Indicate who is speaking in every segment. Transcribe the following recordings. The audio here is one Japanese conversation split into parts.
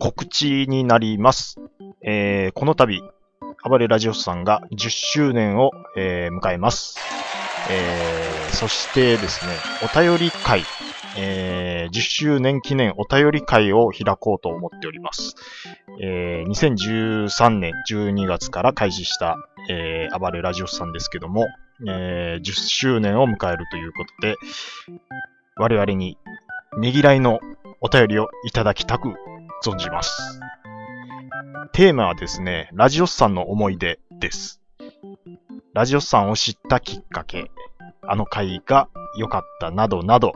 Speaker 1: 日になります。えー、この度、暴れラジオスさんが10周年を、えー迎えます。えー、そしてですね、お便り会、えー10周年記念お便り会を開こうと思っております。えー2013年12月から開始した、えー暴れラジオスさんですけども、えー10周年を迎えるということで、我々にねぎらいのお便りをいただきたく存じます。テーマはですね、ラジオスさんの思い出です。ラジオスさんを知ったきっかけ、あの回が良かったなどなど、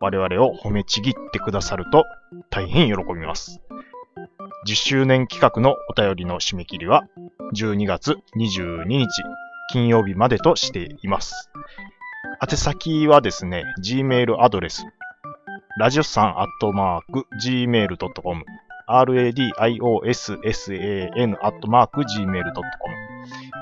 Speaker 1: 我々を褒めちぎってくださると大変喜びます。10周年企画のお便りの締め切りは12月22日金曜日までとしています。宛先はですね、Gmail アドレス、ラジオスさんアットマーク Gmail.com、radiossan アットマーク Gmail.com、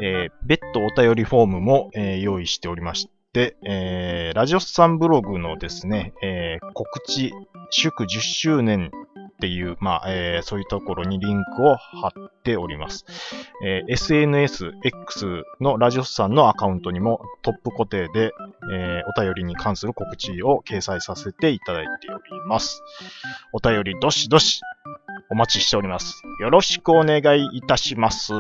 Speaker 1: えー別途お便りフォームも、えー用意しておりまして、えーラジオスさんブログのですね、えー告知、祝10周年っていう、まあ、えーそういうところにリンクを貼っております。えー SNS、X のラジオスさんのアカウントにもトップ固定で、えーお便りに関する告知を掲載させていただいております。お便りどしどしお待ちしております。よろしくお願いいたします。